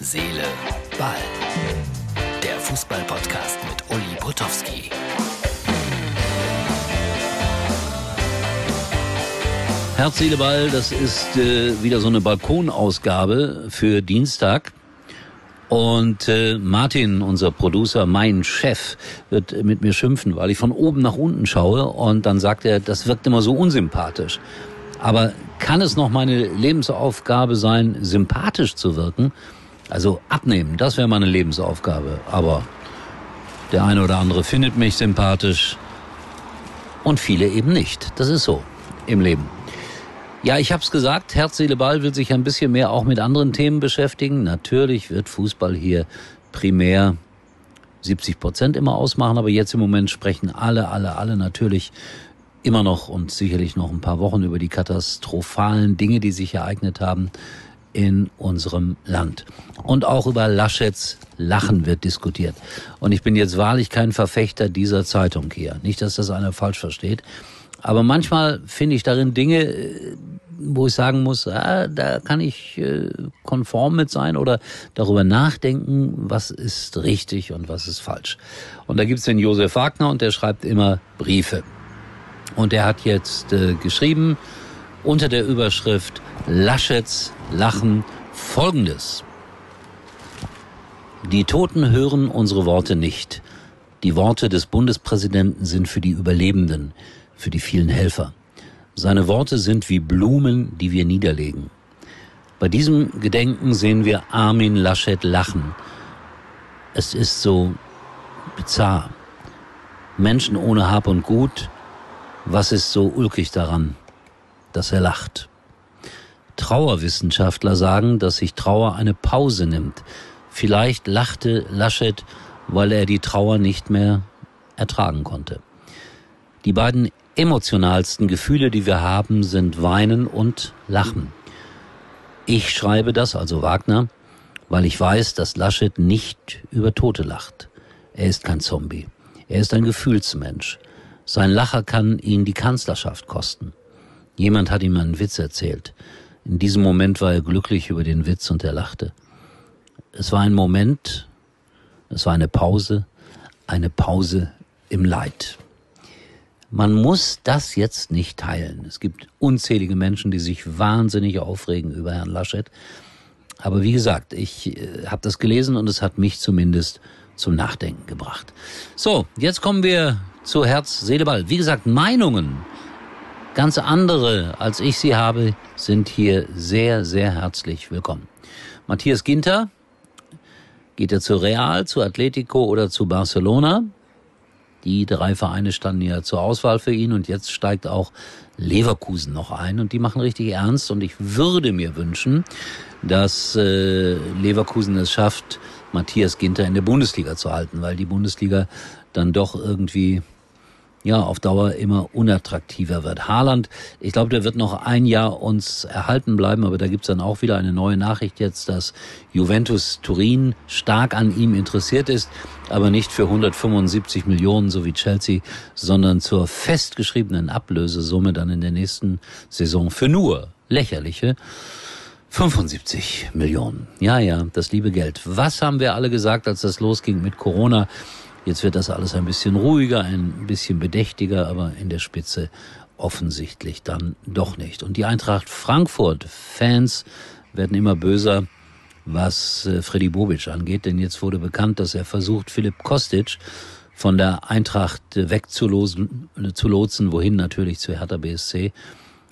Seele, Ball. Der Fußball-Podcast mit Uli Potowski. Herz, Seele, Ball, das ist äh, wieder so eine Balkonausgabe für Dienstag. Und äh, Martin, unser Producer, mein Chef, wird mit mir schimpfen, weil ich von oben nach unten schaue und dann sagt er, das wirkt immer so unsympathisch. Aber kann es noch meine Lebensaufgabe sein, sympathisch zu wirken? Also abnehmen, das wäre meine Lebensaufgabe. Aber der eine oder andere findet mich sympathisch und viele eben nicht. Das ist so im Leben. Ja, ich habe es gesagt, Herz, Seele, Ball will sich ein bisschen mehr auch mit anderen Themen beschäftigen. Natürlich wird Fußball hier primär 70 Prozent immer ausmachen, aber jetzt im Moment sprechen alle, alle, alle natürlich immer noch und sicherlich noch ein paar Wochen über die katastrophalen Dinge, die sich ereignet haben in unserem Land. Und auch über Laschets Lachen wird diskutiert. Und ich bin jetzt wahrlich kein Verfechter dieser Zeitung hier. Nicht, dass das einer falsch versteht. Aber manchmal finde ich darin Dinge, äh, wo ich sagen muss, ah, da kann ich äh, konform mit sein oder darüber nachdenken, was ist richtig und was ist falsch. Und da gibt es den Josef Wagner und der schreibt immer Briefe. Und er hat jetzt äh, geschrieben unter der Überschrift Laschets Lachen folgendes. Die Toten hören unsere Worte nicht. Die Worte des Bundespräsidenten sind für die Überlebenden für die vielen Helfer. Seine Worte sind wie Blumen, die wir niederlegen. Bei diesem Gedenken sehen wir Armin Laschet lachen. Es ist so bizarr. Menschen ohne Hab und Gut, was ist so ulkig daran, dass er lacht? Trauerwissenschaftler sagen, dass sich Trauer eine Pause nimmt. Vielleicht lachte Laschet, weil er die Trauer nicht mehr ertragen konnte. Die beiden emotionalsten Gefühle, die wir haben, sind Weinen und Lachen. Ich schreibe das, also Wagner, weil ich weiß, dass Laschet nicht über Tote lacht. Er ist kein Zombie. Er ist ein Gefühlsmensch. Sein Lacher kann ihn die Kanzlerschaft kosten. Jemand hat ihm einen Witz erzählt. In diesem Moment war er glücklich über den Witz und er lachte. Es war ein Moment, es war eine Pause, eine Pause im Leid. Man muss das jetzt nicht teilen. Es gibt unzählige Menschen, die sich wahnsinnig aufregen über Herrn Laschet. Aber wie gesagt, ich äh, habe das gelesen und es hat mich zumindest zum Nachdenken gebracht. So, jetzt kommen wir zu Herz, Seele, Ball. Wie gesagt, Meinungen, ganz andere als ich sie habe, sind hier sehr, sehr herzlich willkommen. Matthias Ginter, geht er zu Real, zu Atletico oder zu Barcelona? Die drei Vereine standen ja zur Auswahl für ihn und jetzt steigt auch Leverkusen noch ein und die machen richtig ernst und ich würde mir wünschen, dass äh, Leverkusen es schafft, Matthias Ginter in der Bundesliga zu halten, weil die Bundesliga dann doch irgendwie ja, auf Dauer immer unattraktiver wird. Haaland, ich glaube, der wird noch ein Jahr uns erhalten bleiben, aber da gibt's dann auch wieder eine neue Nachricht jetzt, dass Juventus Turin stark an ihm interessiert ist, aber nicht für 175 Millionen, so wie Chelsea, sondern zur festgeschriebenen Ablösesumme dann in der nächsten Saison für nur lächerliche 75 Millionen. Ja, ja, das liebe Geld. Was haben wir alle gesagt, als das losging mit Corona? Jetzt wird das alles ein bisschen ruhiger, ein bisschen bedächtiger, aber in der Spitze offensichtlich dann doch nicht. Und die Eintracht Frankfurt Fans werden immer böser, was äh, Freddy Bobic angeht, denn jetzt wurde bekannt, dass er versucht, Philipp Kostic von der Eintracht wegzulotsen, zu lotsen, wohin natürlich zu Hertha BSC.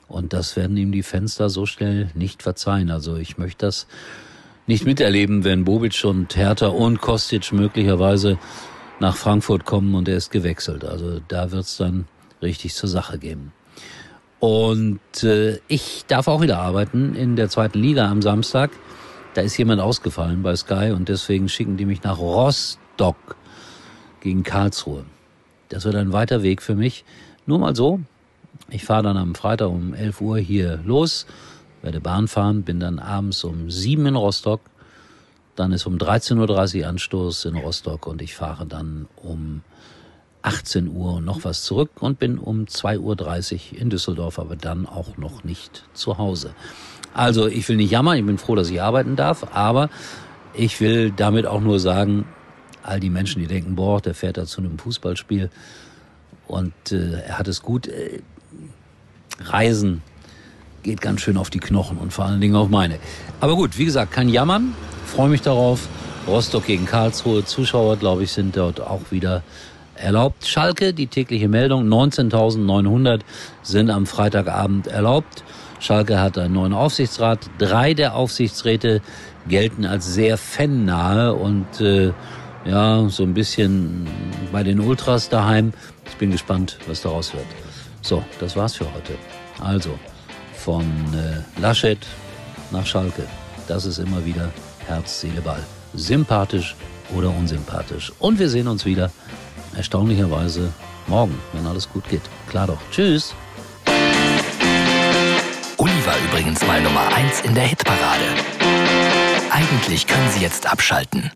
Und das werden ihm die Fans da so schnell nicht verzeihen. Also ich möchte das nicht miterleben, wenn Bobic und Hertha und Kostic möglicherweise nach Frankfurt kommen und er ist gewechselt. Also da wird's dann richtig zur Sache gehen. Und äh, ich darf auch wieder arbeiten in der zweiten Liga am Samstag. Da ist jemand ausgefallen bei Sky und deswegen schicken die mich nach Rostock gegen Karlsruhe. Das wird ein weiter Weg für mich. Nur mal so. Ich fahre dann am Freitag um 11 Uhr hier los, werde Bahn fahren, bin dann abends um 7 in Rostock, dann ist um 13.30 Uhr Anstoß in Rostock und ich fahre dann um 18 Uhr noch was zurück und bin um 2.30 Uhr in Düsseldorf, aber dann auch noch nicht zu Hause. Also ich will nicht jammern, ich bin froh, dass ich arbeiten darf, aber Ich will damit auch nur sagen, all die Menschen, die denken, boah, der fährt da zu einem Fußballspiel und äh, er hat es gut. Äh, Reisen geht ganz schön auf die Knochen und vor allen Dingen auf meine. Aber gut, wie gesagt, kein Jammern. Freue mich darauf. Rostock gegen Karlsruhe. Zuschauer, glaube ich, sind dort auch wieder erlaubt. Schalke, die tägliche Meldung, 19.900 sind am Freitagabend erlaubt. Schalke hat einen neuen Aufsichtsrat. Drei der Aufsichtsräte gelten als sehr fannahe und äh, ja, so ein bisschen bei den Ultras daheim. Ich bin gespannt, was daraus wird. So, das war's für heute. Also, von äh, Laschet nach Schalke. Das ist immer wieder Herz, Seele, Ball. Sympathisch oder unsympathisch. Und wir sehen uns wieder, erstaunlicherweise, morgen, wenn alles gut geht. Klar doch. Tschüss. Uli war übrigens mal Nummer 1 in der Hitparade. Eigentlich können Sie jetzt abschalten.